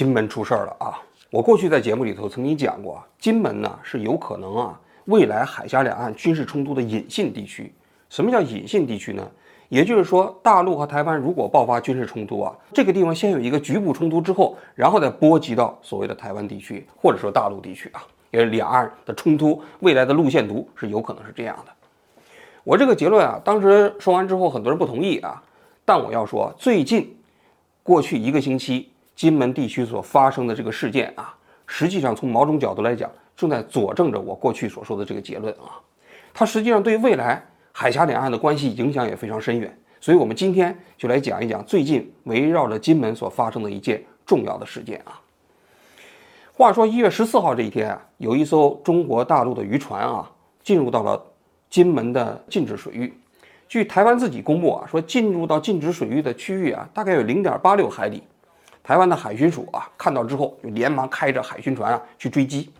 金门出事儿了啊！我过去在节目里头曾经讲过，金门呢是有可能啊未来海峡两岸军事冲突的隐性地区。什么叫隐性地区呢？也就是说，大陆和台湾如果爆发军事冲突啊，这个地方先有一个局部冲突之后，然后再波及到所谓的台湾地区或者说大陆地区啊，也是两岸的冲突未来的路线图是有可能是这样的。我这个结论啊，当时说完之后，很多人不同意啊，但我要说，最近过去一个星期。金门地区所发生的这个事件啊，实际上从某种角度来讲，正在佐证着我过去所说的这个结论啊。它实际上对未来海峡两岸的关系影响也非常深远。所以，我们今天就来讲一讲最近围绕着金门所发生的一件重要的事件啊。话说一月十四号这一天啊，有一艘中国大陆的渔船啊，进入到了金门的禁止水域。据台湾自己公布啊，说进入到禁止水域的区域啊，大概有零点八六海里。台湾的海巡署啊，看到之后就连忙开着海巡船啊去追击。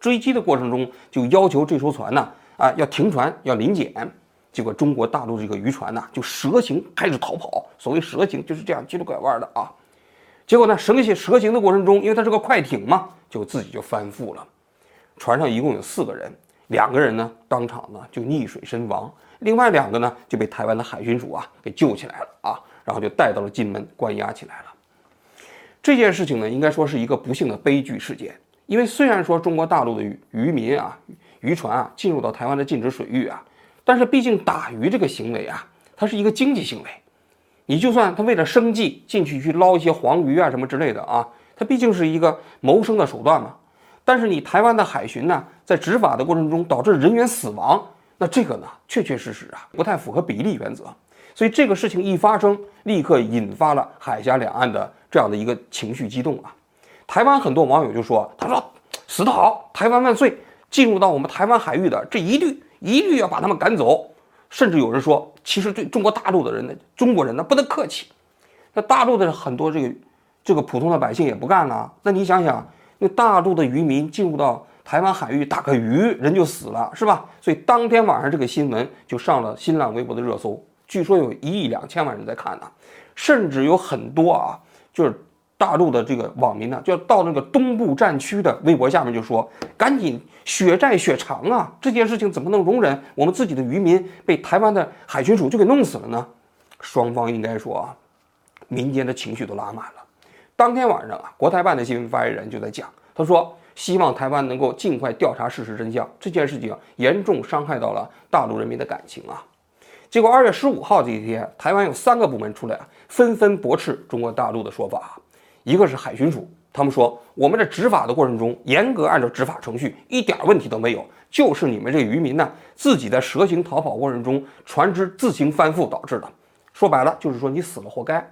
追击的过程中，就要求这艘船呢啊要停船要临检。结果中国大陆这个渔船呢就蛇行开始逃跑。所谓蛇行就是这样急着拐弯的啊。结果呢蛇行蛇行的过程中，因为它是个快艇嘛，就自己就翻覆了。船上一共有四个人，两个人呢当场呢就溺水身亡，另外两个呢就被台湾的海巡署啊给救起来了啊，然后就带到了金门关押起来了。这件事情呢，应该说是一个不幸的悲剧事件。因为虽然说中国大陆的渔渔民啊、渔船啊进入到台湾的禁止水域啊，但是毕竟打鱼这个行为啊，它是一个经济行为。你就算他为了生计进去去捞一些黄鱼啊什么之类的啊，它毕竟是一个谋生的手段嘛。但是你台湾的海巡呢，在执法的过程中导致人员死亡，那这个呢，确确实实啊，不太符合比例原则。所以这个事情一发生，立刻引发了海峡两岸的这样的一个情绪激动啊。台湾很多网友就说：“他说死得好，台湾万岁！进入到我们台湾海域的这一律一律要把他们赶走。”甚至有人说：“其实对中国大陆的人呢，中国人呢不能客气。那大陆的很多这个这个普通的百姓也不干了。那你想想，那大陆的渔民进入到台湾海域打个鱼，人就死了，是吧？所以当天晚上这个新闻就上了新浪微博的热搜。”据说有一亿两千万人在看呢，甚至有很多啊，就是大陆的这个网民呢，就到那个东部战区的微博下面就说：“赶紧血债血偿啊！这件事情怎么能容忍我们自己的渔民被台湾的海巡署就给弄死了呢？”双方应该说啊，民间的情绪都拉满了。当天晚上啊，国台办的新闻发言人就在讲，他说：“希望台湾能够尽快调查事实真相，这件事情严重伤害到了大陆人民的感情啊。”结果二月十五号这一天，台湾有三个部门出来啊，纷纷驳斥中国大陆的说法。一个是海巡署，他们说我们在执法的过程中严格按照执法程序，一点问题都没有，就是你们这渔民呢自己在蛇行逃跑过程中，船只自行翻覆导致的。说白了就是说你死了活该。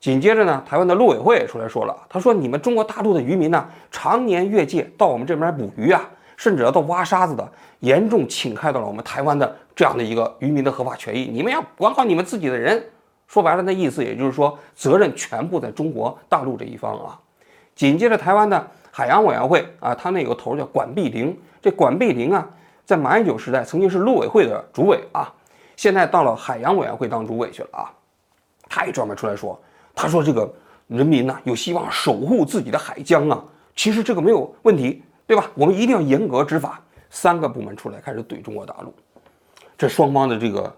紧接着呢，台湾的陆委会也出来说了，他说你们中国大陆的渔民呢，常年越界到我们这边捕鱼啊。甚至要到挖沙子的，严重侵害到了我们台湾的这样的一个渔民的合法权益。你们要管好你们自己的人。说白了，那意思也就是说，责任全部在中国大陆这一方啊。紧接着，台湾的海洋委员会啊，他那个头叫管碧玲。这管碧玲啊，在马英九时代曾经是陆委会的主委啊，现在到了海洋委员会当主委去了啊。他也专门出来说，他说这个人民呢有希望守护自己的海疆啊，其实这个没有问题。对吧？我们一定要严格执法。三个部门出来开始怼中国大陆，这双方的这个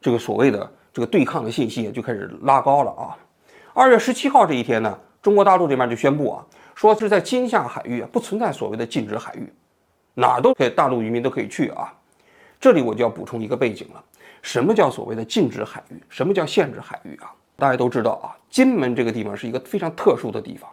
这个所谓的这个对抗的信息就开始拉高了啊。二月十七号这一天呢，中国大陆这边就宣布啊，说是在金厦海域不存在所谓的禁止海域，哪儿都可以，大陆渔民都可以去啊。这里我就要补充一个背景了：什么叫所谓的禁止海域？什么叫限制海域啊？大家都知道啊，金门这个地方是一个非常特殊的地方。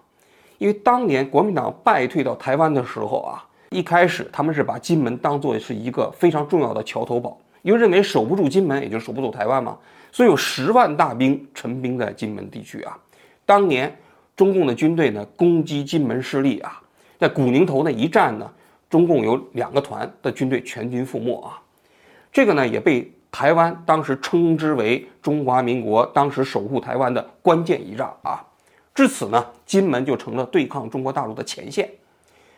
因为当年国民党败退到台湾的时候啊，一开始他们是把金门当做是一个非常重要的桥头堡，因为认为守不住金门，也就守不住台湾嘛，所以有十万大兵陈兵在金门地区啊。当年中共的军队呢攻击金门失利啊，在古宁头那一战呢，中共有两个团的军队全军覆没啊，这个呢也被台湾当时称之为中华民国当时守护台湾的关键一仗啊。至此呢，金门就成了对抗中国大陆的前线。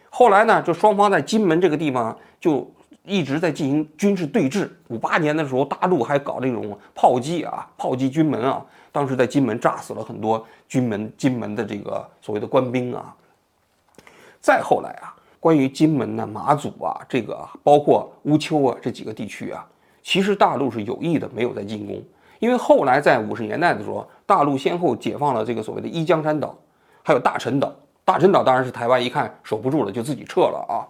后来呢，就双方在金门这个地方就一直在进行军事对峙。五八年的时候，大陆还搞这种炮击啊，炮击军门啊，当时在金门炸死了很多军门金门的这个所谓的官兵啊。再后来啊，关于金门呢、马祖啊，这个包括乌丘啊这几个地区啊，其实大陆是有意的没有在进攻，因为后来在五十年代的时候，大陆先后解放了这个所谓的一江山岛，还有大陈岛。大陈岛当然是台湾一看守不住了，就自己撤了啊。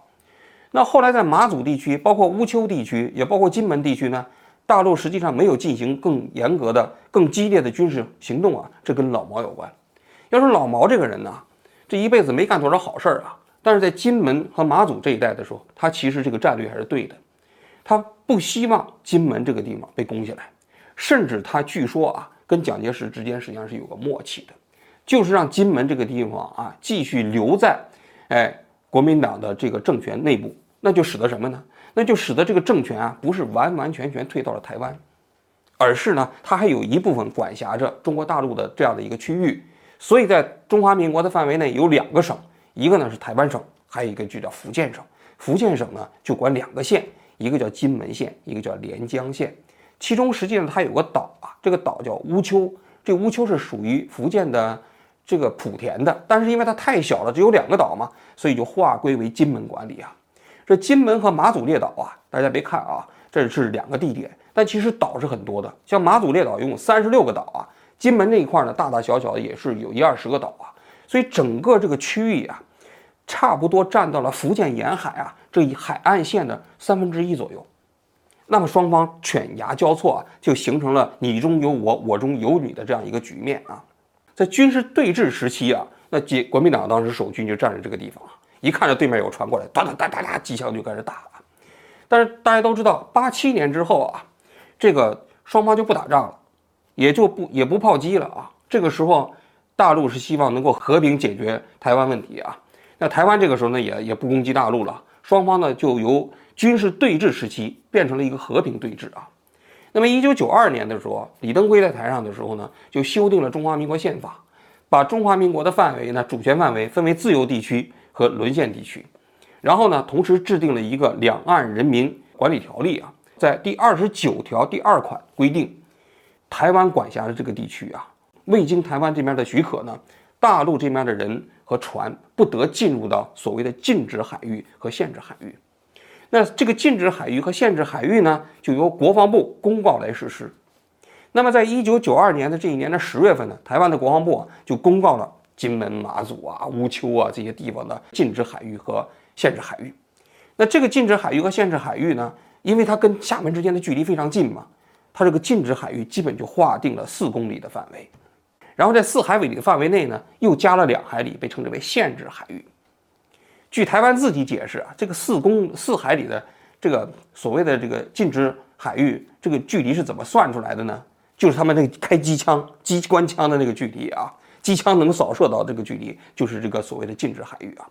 那后来在马祖地区，包括乌丘地区，也包括金门地区呢，大陆实际上没有进行更严格的、更激烈的军事行动啊。这跟老毛有关。要说老毛这个人呢，这一辈子没干多少好事儿啊。但是在金门和马祖这一带的时候，他其实这个战略还是对的。他不希望金门这个地方被攻下来，甚至他据说啊，跟蒋介石之间实际上是有个默契的。就是让金门这个地方啊继续留在，哎，国民党的这个政权内部，那就使得什么呢？那就使得这个政权啊不是完完全全退到了台湾，而是呢，它还有一部分管辖着中国大陆的这样的一个区域。所以在中华民国的范围内有两个省，一个呢是台湾省，还有一个就叫福建省。福建省呢就管两个县，一个叫金门县，一个叫连江县。其中实际上它有个岛啊，这个岛叫乌丘，这乌丘是属于福建的。这个莆田的，但是因为它太小了，只有两个岛嘛，所以就划归为金门管理啊。这金门和马祖列岛啊，大家别看啊，这是两个地点，但其实岛是很多的。像马祖列岛一共三十六个岛啊，金门那一块呢，大大小小的也是有一二十个岛啊，所以整个这个区域啊，差不多占到了福建沿海啊这一海岸线的三分之一左右。那么双方犬牙交错啊，就形成了你中有我，我中有你的这样一个局面啊。在军事对峙时期啊，那国国民党当时守军就站在这个地方啊，一看着对面有船过来，哒哒哒哒哒，机枪就开始打了。但是大家都知道，八七年之后啊，这个双方就不打仗了，也就不也不炮击了啊。这个时候，大陆是希望能够和平解决台湾问题啊。那台湾这个时候呢，也也不攻击大陆了，双方呢就由军事对峙时期变成了一个和平对峙啊。那么，一九九二年的时候，李登辉在台上的时候呢，就修订了中华民国宪法，把中华民国的范围呢，主权范围分为自由地区和沦陷地区。然后呢，同时制定了一个两岸人民管理条例啊，在第二十九条第二款规定，台湾管辖的这个地区啊，未经台湾这边的许可呢，大陆这边的人和船不得进入到所谓的禁止海域和限制海域。那这个禁止海域和限制海域呢，就由国防部公告来实施。那么，在一九九二年的这一年的十月份呢，台湾的国防部啊就公告了金门、马祖啊、乌丘啊这些地方的禁止海域和限制海域。那这个禁止海域和限制海域呢，因为它跟厦门之间的距离非常近嘛，它这个禁止海域基本就划定了四公里的范围，然后在四海里的范围内呢，又加了两海里，被称之为限制海域。据台湾自己解释啊，这个四公四海里的这个所谓的这个禁止海域，这个距离是怎么算出来的呢？就是他们那个开机枪、机关枪的那个距离啊，机枪能扫射到这个距离，就是这个所谓的禁止海域啊。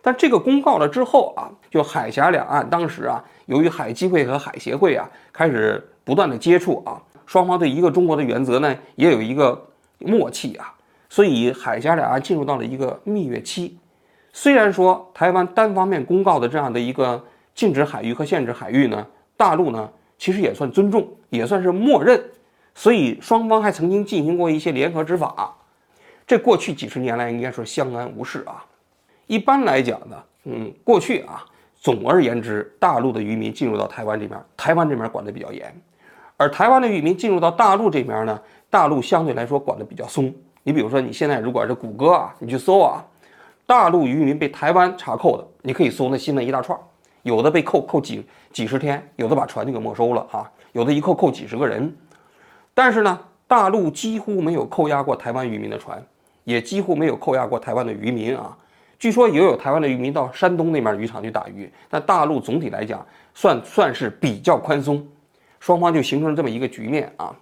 但这个公告了之后啊，就海峡两岸当时啊，由于海基会和海协会啊开始不断的接触啊，双方对一个中国的原则呢也有一个默契啊，所以海峡两岸进入到了一个蜜月期。虽然说台湾单方面公告的这样的一个禁止海域和限制海域呢，大陆呢其实也算尊重，也算是默认，所以双方还曾经进行过一些联合执法。这过去几十年来应该说相安无事啊。一般来讲呢，嗯，过去啊，总而言之，大陆的渔民进入到台湾这边，台湾这边管得比较严，而台湾的渔民进入到大陆这边呢，大陆相对来说管得比较松。你比如说，你现在如果是谷歌啊，你去搜啊。大陆渔民被台湾查扣的，你可以搜那新闻一大串，有的被扣扣几几十天，有的把船就给没收了啊，有的一扣扣几十个人。但是呢，大陆几乎没有扣押过台湾渔民的船，也几乎没有扣押过台湾的渔民啊。据说也有台湾的渔民到山东那边渔场去打鱼，但大陆总体来讲算算是比较宽松，双方就形成了这么一个局面啊。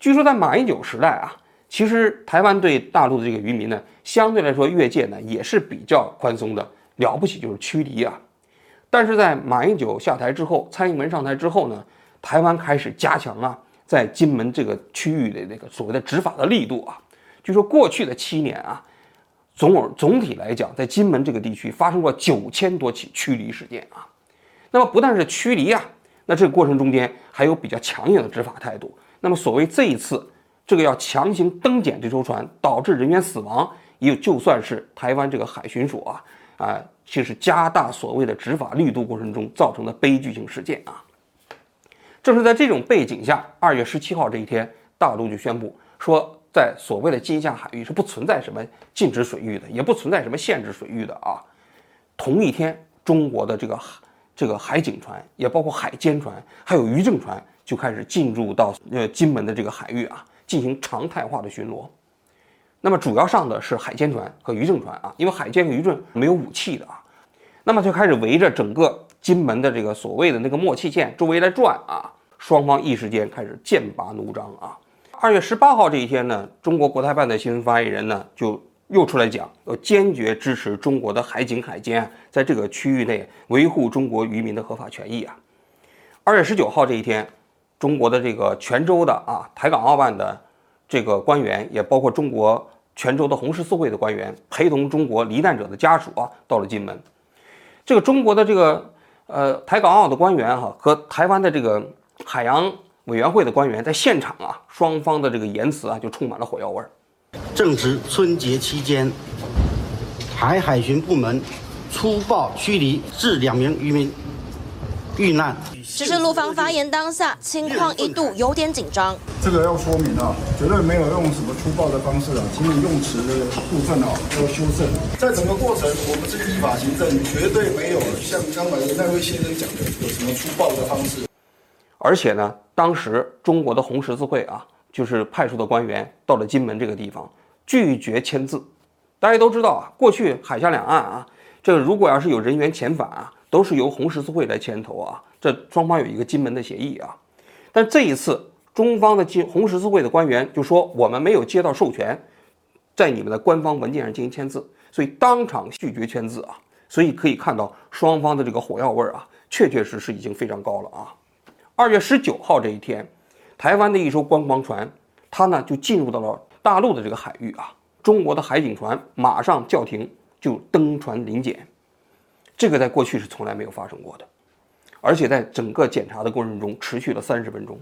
据说在马英九时代啊。其实台湾对大陆的这个渔民呢，相对来说越界呢也是比较宽松的，了不起就是驱离啊。但是在马英九下台之后，蔡英文上台之后呢，台湾开始加强啊，在金门这个区域的那个所谓的执法的力度啊。据说过去的七年啊，总而总体来讲，在金门这个地区发生过九千多起驱离事件啊。那么不但是驱离啊，那这个过程中间还有比较强硬的执法态度。那么所谓这一次这个要强行登检这艘船，导致人员死亡，也就算是台湾这个海巡署啊啊，就是加大所谓的执法力度过程中造成的悲剧性事件啊。正是在这种背景下，二月十七号这一天，大陆就宣布说，在所谓的金厦海域是不存在什么禁止水域的，也不存在什么限制水域的啊。同一天，中国的这个这个海警船，也包括海监船，还有渔政船，就开始进入到呃金门的这个海域啊，进行常态化的巡逻。那么主要上的是海监船和渔政船啊，因为海监和渔政没有武器的啊，那么就开始围着整个。金门的这个所谓的那个默契线周围来转啊，双方一时间开始剑拔弩张啊。二月十八号这一天呢，中国国台办的新闻发言人呢就又出来讲，要坚决支持中国的海警海监在这个区域内维护中国渔民的合法权益啊。二月十九号这一天，中国的这个泉州的啊台港澳办的这个官员，也包括中国泉州的红十字会的官员，陪同中国罹难者的家属啊到了金门。这个中国的这个。呃，台港澳的官员哈和台湾的这个海洋委员会的官员在现场啊，双方的这个言辞啊就充满了火药味儿。正值春节期间，台海巡部门粗暴驱离致两名渔民遇难。只是陆方发言当下，情况一度有点紧张。这个要说明啊，绝对没有用什么粗暴的方式啊，请你用词的部分啊要修正。在整个过程，我们是依法行政，绝对没有像刚才那位先生讲的有什么粗暴的方式。而且呢，当时中国的红十字会啊，就是派出的官员到了金门这个地方，拒绝签字。大家都知道啊，过去海峡两岸啊，这个如果要是有人员遣返啊，都是由红十字会来牵头啊。这双方有一个金门的协议啊，但这一次中方的金红十字会的官员就说我们没有接到授权，在你们的官方文件上进行签字，所以当场拒绝签字啊。所以可以看到双方的这个火药味儿啊，确确实实已经非常高了啊。二月十九号这一天，台湾的一艘观光船，它呢就进入到了大陆的这个海域啊，中国的海警船马上叫停就登船临检，这个在过去是从来没有发生过的。而且在整个检查的过程中，持续了三十分钟，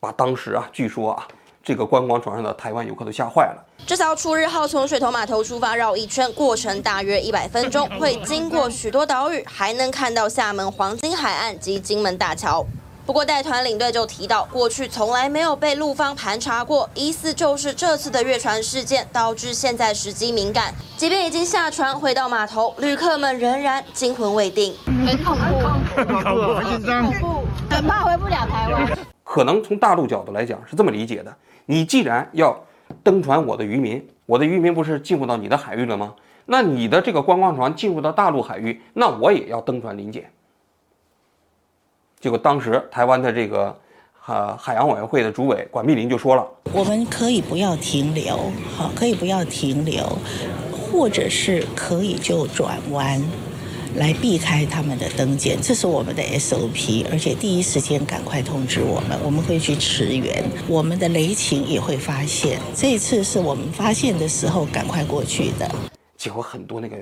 把当时啊，据说啊，这个观光船上的台湾游客都吓坏了。这艘出日号从水头码头出发绕一圈，过程大约一百分钟，会经过许多岛屿，还能看到厦门黄金海岸及金门大桥。不过带团领队就提到，过去从来没有被陆方盘查过，疑似就是这次的越船事件导致现在时机敏感。即便已经下船回到码头，旅客们仍然惊魂未定，很恐怖，很恐怖，很紧张，很怕回不了台湾。可能从大陆角度来讲是这么理解的：你既然要登船我的渔民，我的渔民不是进入到你的海域了吗？那你的这个观光船进入到大陆海域，那我也要登船临检。结果当时台湾的这个呃海洋委员会的主委管碧林就说了：“我们可以不要停留，好，可以不要停留，或者是可以就转弯，来避开他们的登检，这是我们的 SOP，而且第一时间赶快通知我们，我们会去驰援，我们的雷勤也会发现。这一次是我们发现的时候赶快过去的。结果很多那个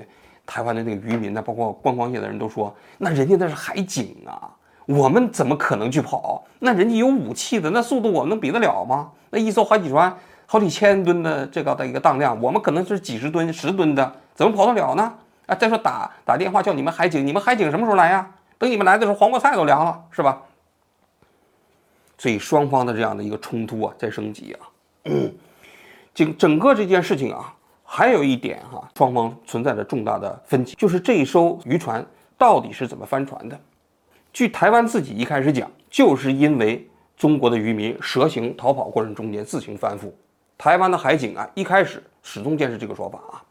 台湾的那个渔民呢，包括观光业的人都说，那人家那是海警啊。”我们怎么可能去跑？那人家有武器的，那速度我们能比得了吗？那一艘好几船好几千吨的这个的一个当量，我们可能是几十吨、十吨的，怎么跑得了呢？啊，再说打打电话叫你们海警，你们海警什么时候来呀？等你们来的时候，黄瓜菜都凉了，是吧？所以双方的这样的一个冲突啊，在升级啊。嗯 整整个这件事情啊，还有一点哈，双方存在着重大的分歧，就是这一艘渔船到底是怎么翻船的？据台湾自己一开始讲，就是因为中国的渔民蛇行逃跑过程中间自行翻覆，台湾的海警啊一开始始终坚持这个说法啊，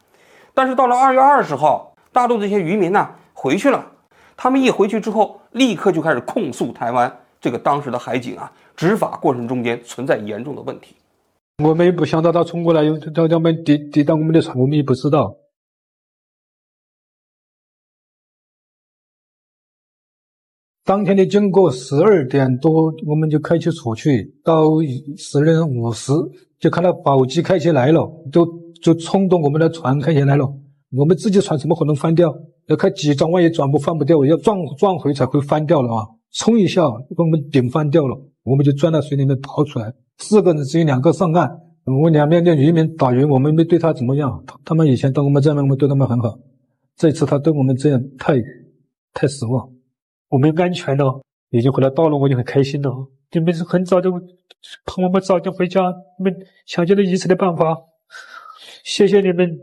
但是到了二月二十号，大陆这些渔民呢回去了，他们一回去之后，立刻就开始控诉台湾这个当时的海警啊执法过程中间存在严重的问题。我们也不想到他冲过来，要要么抵抵挡我们的船，我们也不知道。当天的经过十二点多，我们就开车出去，到十二点五十就看到宝鸡开起来了，就就冲动我们的船开起来了。我们自己船怎么可能翻掉？要开几转弯也转不翻不掉，要撞撞回才会翻掉了啊！冲一下把我们顶翻掉了，我们就钻到水里面跑出来。四个人只有两个上岸，我们两边的渔民打鱼，我们没对他怎么样，他他们以前对我们这样，我们对他们很好。这次他对我们这样，太太失望。我们安全了，已经回到道路，我就很开心了。你们是很早就盼我们早点回家，你们想尽了一切的办法，谢谢你们。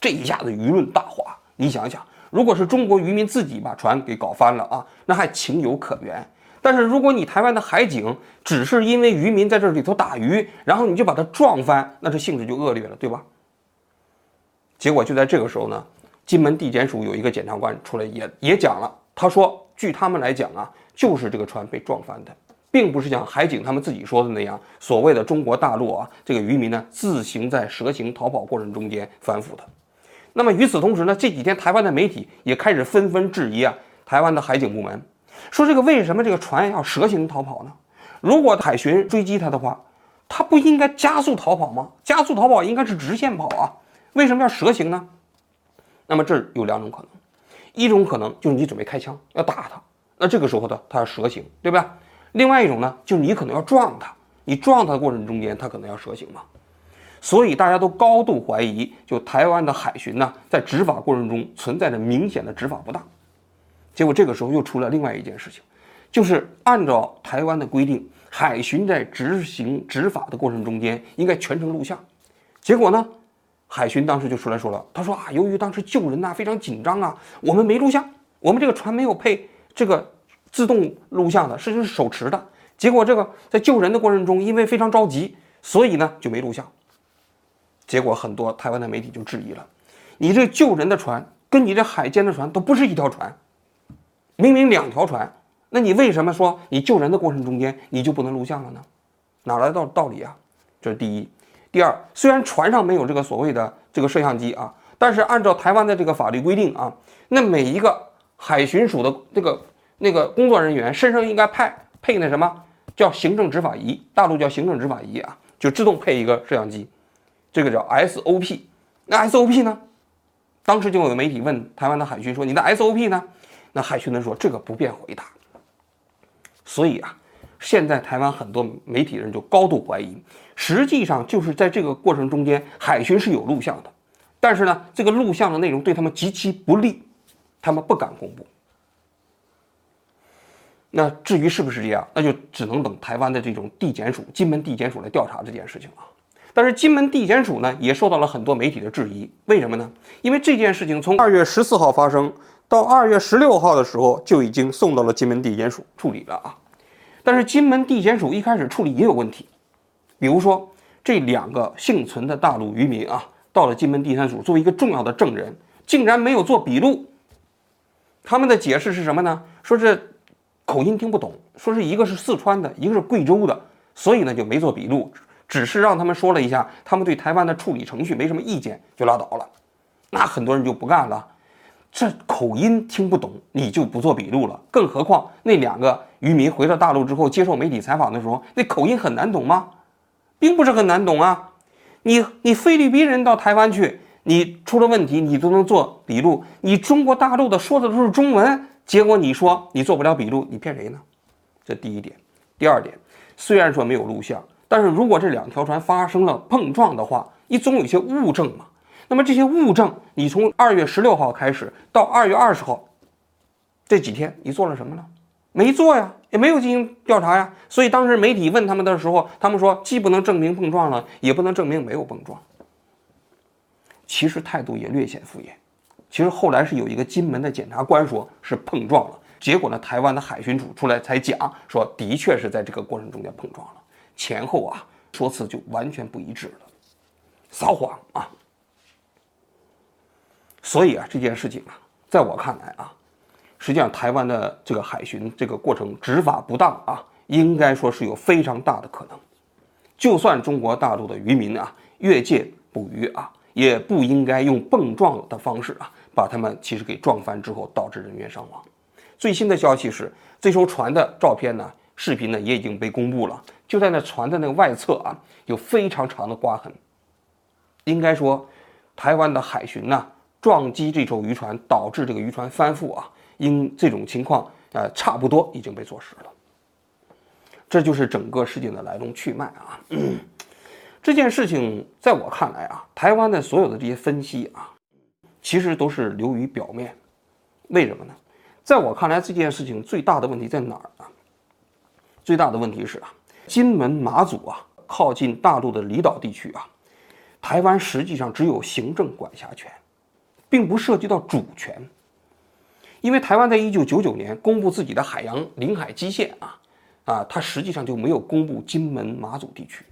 这一下子舆论大哗，你想想，如果是中国渔民自己把船给搞翻了啊，那还情有可原。但是如果你台湾的海警只是因为渔民在这里头打鱼，然后你就把它撞翻，那这性质就恶劣了，对吧？结果就在这个时候呢，金门地检署有一个检察官出来也也讲了，他说，据他们来讲啊，就是这个船被撞翻的，并不是像海警他们自己说的那样，所谓的中国大陆啊，这个渔民呢自行在蛇行逃跑过程中间翻覆的。那么与此同时呢，这几天台湾的媒体也开始纷纷质疑啊，台湾的海警部门，说这个为什么这个船要蛇行逃跑呢？如果海巡追击他的话，他不应该加速逃跑吗？加速逃跑应该是直线跑啊，为什么要蛇行呢？那么这有两种可能，一种可能就是你准备开枪要打他，那这个时候呢，他要蛇行，对吧？另外一种呢，就是你可能要撞他，你撞他的过程中间，他可能要蛇行嘛。所以大家都高度怀疑，就台湾的海巡呢，在执法过程中存在着明显的执法不当。结果这个时候又出了另外一件事情，就是按照台湾的规定，海巡在执行执法的过程中间应该全程录像。结果呢，海巡当时就出来说了，他说啊，由于当时救人呐非常紧张啊，我们没录像，我们这个船没有配这个自动录像的，甚至是手持的。结果这个在救人的过程中，因为非常着急，所以呢就没录像。结果很多台湾的媒体就质疑了，你这救人的船跟你这海监的船都不是一条船，明明两条船，那你为什么说你救人的过程中间你就不能录像了呢？哪来的道道理啊？这是第一。第二，虽然船上没有这个所谓的这个摄像机啊，但是按照台湾的这个法律规定啊，那每一个海巡署的这个那个工作人员身上应该派配那什么叫行政执法仪，大陆叫行政执法仪啊，就自动配一个摄像机。这个叫 SOP，那 SOP 呢？当时就有媒体问台湾的海巡说：“你的 SOP 呢？”那海巡呢说：“这个不便回答。”所以啊，现在台湾很多媒体人就高度怀疑，实际上就是在这个过程中间，海巡是有录像的，但是呢，这个录像的内容对他们极其不利，他们不敢公布。那至于是不是这样，那就只能等台湾的这种地检署、金门地检署来调查这件事情了。但是金门地检署呢，也受到了很多媒体的质疑。为什么呢？因为这件事情从二月十四号发生到二月十六号的时候，就已经送到了金门地检署处理了啊。但是金门地检署一开始处理也有问题，比如说这两个幸存的大陆渔民啊，到了金门地检署作为一个重要的证人，竟然没有做笔录。他们的解释是什么呢？说是口音听不懂，说是一个是四川的，一个是贵州的，所以呢就没做笔录。只是让他们说了一下，他们对台湾的处理程序没什么意见，就拉倒了。那很多人就不干了，这口音听不懂，你就不做笔录了。更何况那两个渔民回到大陆之后接受媒体采访的时候，那口音很难懂吗？并不是很难懂啊。你你菲律宾人到台湾去，你出了问题你都能做笔录。你中国大陆的说的都是中文，结果你说你做不了笔录，你骗谁呢？这第一点。第二点，虽然说没有录像。但是如果这两条船发生了碰撞的话，你总有一些物证嘛。那么这些物证，你从二月十六号开始到二月二十号这几天，你做了什么呢？没做呀，也没有进行调查呀。所以当时媒体问他们的时候，他们说既不能证明碰撞了，也不能证明没有碰撞。其实态度也略显敷衍。其实后来是有一个金门的检察官说是碰撞了，结果呢，台湾的海巡署出来才讲说，的确是在这个过程中间碰撞了。前后啊，说辞就完全不一致了，撒谎啊！所以啊，这件事情啊，在我看来啊，实际上台湾的这个海巡这个过程执法不当啊，应该说是有非常大的可能。就算中国大陆的渔民啊越界捕鱼啊，也不应该用碰撞的方式啊，把他们其实给撞翻之后导致人员伤亡。最新的消息是，这艘船的照片呢？视频呢也已经被公布了，就在那船的那个外侧啊，有非常长的刮痕。应该说，台湾的海巡呢撞击这艘渔船，导致这个渔船翻覆啊，因这种情况，呃，差不多已经被坐实了。这就是整个事件的来龙去脉啊。这件事情在我看来啊，台湾的所有的这些分析啊，其实都是流于表面。为什么呢？在我看来，这件事情最大的问题在哪儿呢？最大的问题是啊，金门、马祖啊，靠近大陆的离岛地区啊，台湾实际上只有行政管辖权，并不涉及到主权。因为台湾在一九九九年公布自己的海洋领海基线啊，啊，它实际上就没有公布金门、马祖地区。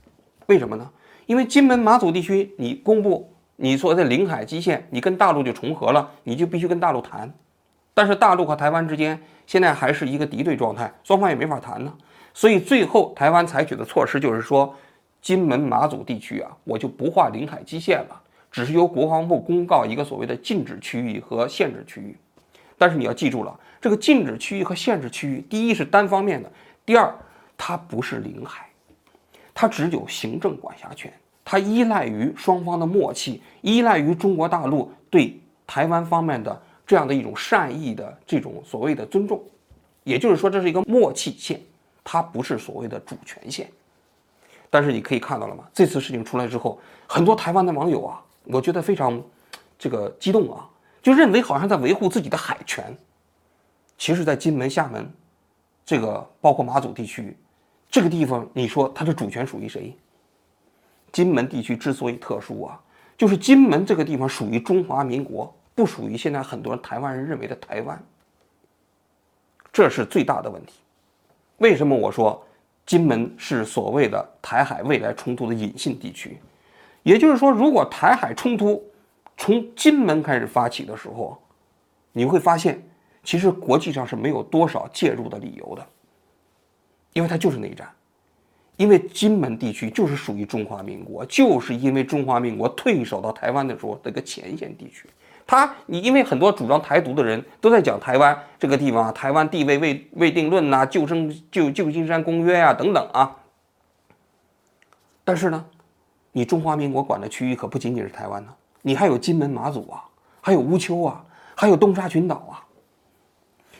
为什么呢？因为金门、马祖地区你公布你说在领海基线，你跟大陆就重合了，你就必须跟大陆谈。但是大陆和台湾之间现在还是一个敌对状态，双方也没法谈呢。所以最后台湾采取的措施就是说，金门、马祖地区啊，我就不画领海基线了，只是由国防部公告一个所谓的禁止区域和限制区域。但是你要记住了，这个禁止区域和限制区域，第一是单方面的，第二它不是领海。它只有行政管辖权，它依赖于双方的默契，依赖于中国大陆对台湾方面的这样的一种善意的这种所谓的尊重，也就是说这是一个默契线，它不是所谓的主权线。但是你可以看到了吗？这次事情出来之后，很多台湾的网友啊，我觉得非常这个激动啊，就认为好像在维护自己的海权。其实，在金门、厦门，这个包括马祖地区。这个地方，你说它的主权属于谁？金门地区之所以特殊啊，就是金门这个地方属于中华民国，不属于现在很多人台湾人认为的台湾。这是最大的问题。为什么我说金门是所谓的台海未来冲突的隐性地区？也就是说，如果台海冲突从金门开始发起的时候，你会发现，其实国际上是没有多少介入的理由的。因为它就是内战，因为金门地区就是属于中华民国，就是因为中华民国退守到台湾的时候，这个前线地区，它你因为很多主张台独的人都在讲台湾这个地方，台湾地位未未定论呐，旧生旧旧金山公约啊等等啊，但是呢，你中华民国管的区域可不仅仅是台湾呢，你还有金门、马祖啊，还有乌丘啊，还有东沙群岛啊。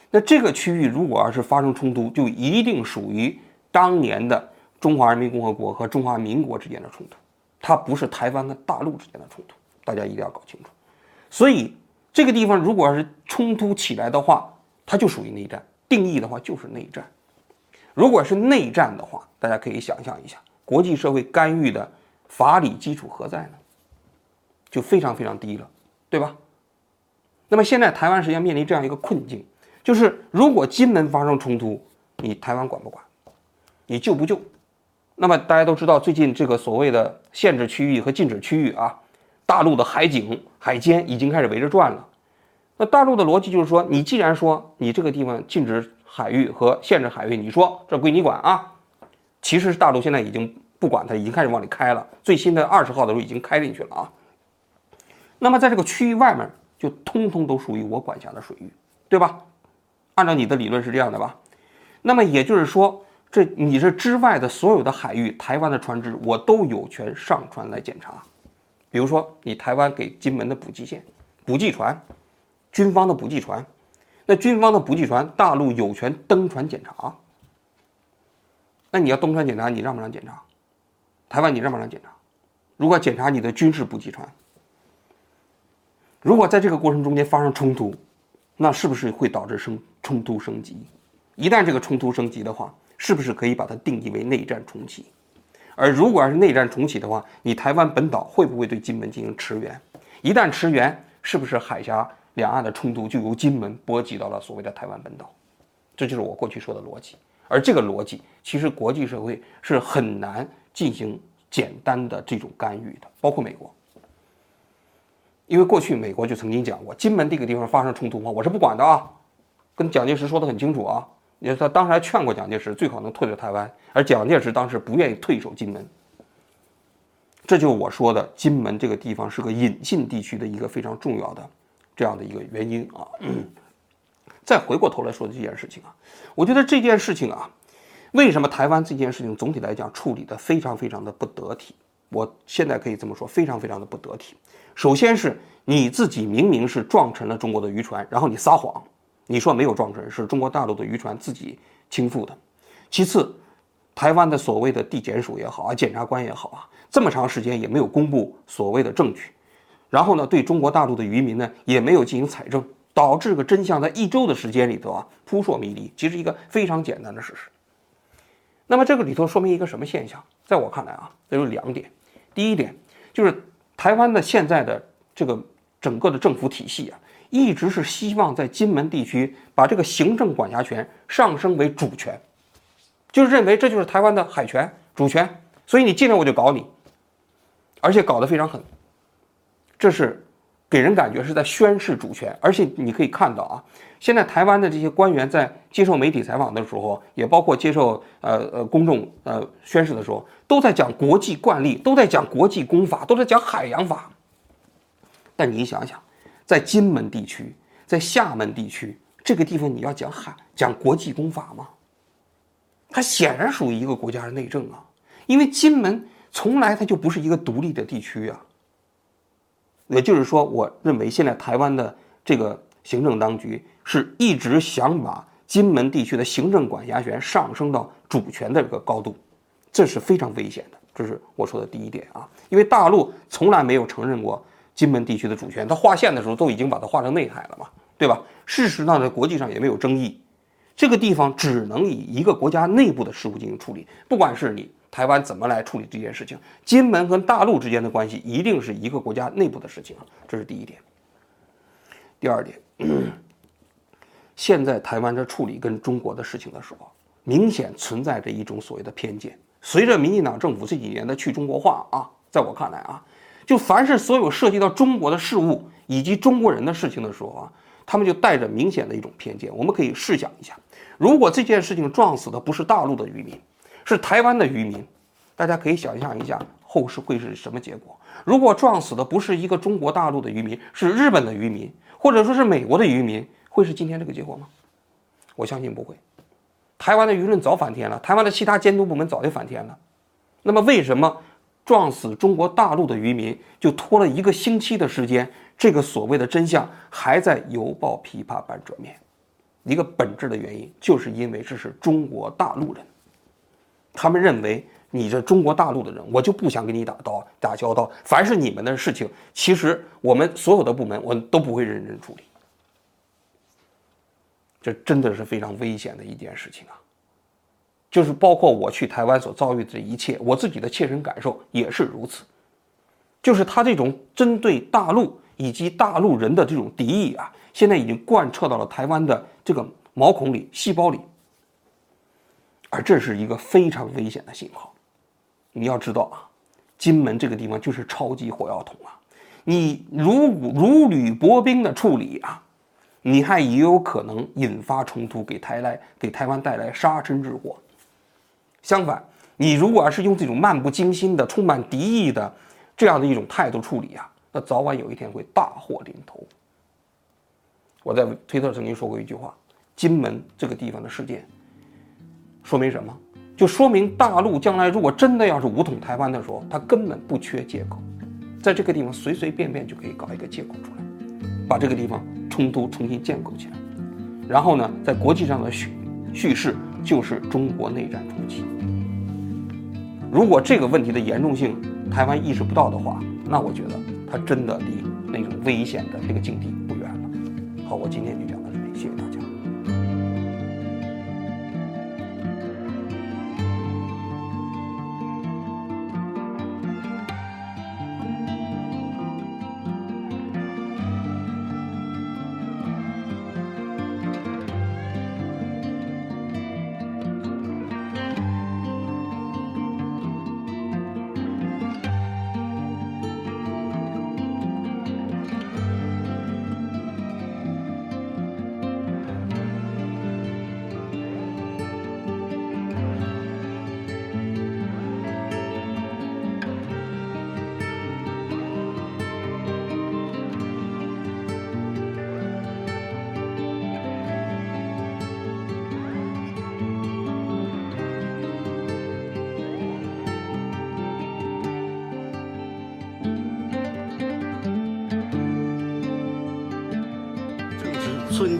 那这个区域如果要是发生冲突，就一定属于当年的中华人民共和国和中华民国之间的冲突，它不是台湾和大陆之间的冲突，大家一定要搞清楚。所以这个地方如果要是冲突起来的话，它就属于内战，定义的话就是内战。如果是内战的话，大家可以想象一下，国际社会干预的法理基础何在呢？就非常非常低了，对吧？那么现在台湾实际上面临这样一个困境。就是如果金门发生冲突，你台湾管不管？你救不救？那么大家都知道，最近这个所谓的限制区域和禁止区域啊，大陆的海警、海监已经开始围着转了。那大陆的逻辑就是说，你既然说你这个地方禁止海域和限制海域，你说这归你管啊，其实大陆现在已经不管它，已经开始往里开了。最新的二十号的时候已经开进去了啊。那么在这个区域外面，就通通都属于我管辖的水域，对吧？按照你的理论是这样的吧？那么也就是说，这你这之外的所有的海域，台湾的船只我都有权上船来检查。比如说，你台湾给金门的补给线、补给船、军方的补给船，那军方的补给船，大陆有权登船检查。那你要登船检查，你让不让检查？台湾你让不让检查？如果检查你的军事补给船，如果在这个过程中间发生冲突，那是不是会导致升冲突升级？一旦这个冲突升级的话，是不是可以把它定义为内战重启？而如果要是内战重启的话，你台湾本岛会不会对金门进行驰援？一旦驰援，是不是海峡两岸的冲突就由金门波及到了所谓的台湾本岛？这就是我过去说的逻辑。而这个逻辑，其实国际社会是很难进行简单的这种干预的，包括美国。因为过去美国就曾经讲过，金门这个地方发生冲突话，我是不管的啊，跟蒋介石说的很清楚啊。也他当时还劝过蒋介石最好能退出台湾，而蒋介石当时不愿意退守金门。这就是我说的金门这个地方是个隐性地区的一个非常重要的这样的一个原因啊。再回过头来说这件事情啊，我觉得这件事情啊，为什么台湾这件事情总体来讲处理的非常非常的不得体？我现在可以这么说，非常非常的不得体。首先是你自己明明是撞沉了中国的渔船，然后你撒谎，你说没有撞沉，是中国大陆的渔船自己倾覆的。其次，台湾的所谓的地检署也好啊，检察官也好啊，这么长时间也没有公布所谓的证据，然后呢，对中国大陆的渔民呢也没有进行采证，导致个真相在一周的时间里头啊扑朔迷离，其实一个非常简单的事实。那么这个里头说明一个什么现象？在我看来啊，这有两点。第一点就是台湾的现在的这个整个的政府体系啊，一直是希望在金门地区把这个行政管辖权上升为主权。就是认为这就是台湾的海权主权，所以你进来我就搞你，而且搞得非常狠。这是给人感觉是在宣示主权，而且你可以看到啊，现在台湾的这些官员在接受媒体采访的时候，也包括接受呃呃公众呃宣誓的时候，都在讲国际惯例，都在讲国际公法，都在讲海洋法。但你想想，在金门地区，在厦门地区这个地方，你要讲海讲国际公法吗？它显然属于一个国家的内政啊，因为金门从来它就不是一个独立的地区啊。也就是说，我认为现在台湾的这个行政当局是一直想把金门地区的行政管辖权上升到主权的这个高度，这是非常危险的。这是我说的第一点啊，因为大陆从来没有承认过金门地区的主权，它划线的时候都已经把它划成内海了嘛，对吧？事实上，在国际上也没有争议。这个地方只能以一个国家内部的事务进行处理，不管是你台湾怎么来处理这件事情，金门和大陆之间的关系一定是一个国家内部的事情啊，这是第一点。第二点，现在台湾在处理跟中国的事情的时候，明显存在着一种所谓的偏见。随着民进党政府这几年的去中国化啊，在我看来啊，就凡是所有涉及到中国的事物以及中国人的事情的时候啊。他们就带着明显的一种偏见。我们可以试想一下，如果这件事情撞死的不是大陆的渔民，是台湾的渔民，大家可以想象一下后事会是什么结果？如果撞死的不是一个中国大陆的渔民，是日本的渔民，或者说是美国的渔民，会是今天这个结果吗？我相信不会。台湾的舆论早反天了，台湾的其他监督部门早就反天了。那么为什么撞死中国大陆的渔民就拖了一个星期的时间？这个所谓的真相还在犹抱琵琶半遮面，一个本质的原因，就是因为这是中国大陆人，他们认为你这中国大陆的人，我就不想跟你打刀打交道。凡是你们的事情，其实我们所有的部门，我都不会认真处理。这真的是非常危险的一件事情啊！就是包括我去台湾所遭遇的一切，我自己的切身感受也是如此。就是他这种针对大陆。以及大陆人的这种敌意啊，现在已经贯彻到了台湾的这个毛孔里、细胞里，而这是一个非常危险的信号。你要知道啊，金门这个地方就是超级火药桶啊，你如如履薄冰的处理啊，你还也有可能引发冲突，给台来给台湾带来杀身之祸。相反，你如果要是用这种漫不经心的、充满敌意的这样的一种态度处理啊。那早晚有一天会大祸临头。我在推特曾经说过一句话：金门这个地方的事件，说明什么？就说明大陆将来如果真的要是武统台湾的时候，他根本不缺借口，在这个地方随随便便就可以搞一个借口出来，把这个地方冲突重新建构起来。然后呢，在国际上的叙叙事就是中国内战初期。如果这个问题的严重性台湾意识不到的话，那我觉得。它真的离那种危险的这个境地不远了。好，我今天就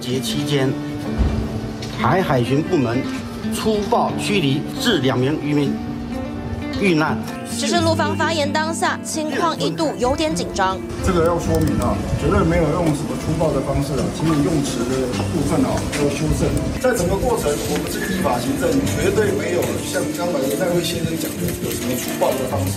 节期间，台海巡部门粗暴驱离致两名渔民遇难。只是陆方发言当下，情况一度有点紧张。这个要说明啊，绝对没有用什么粗暴的方式啊，请你用词的部分啊要修正。在整个过程，我们这个依法行政绝对没有像刚才那位先生讲的有什么粗暴的方式。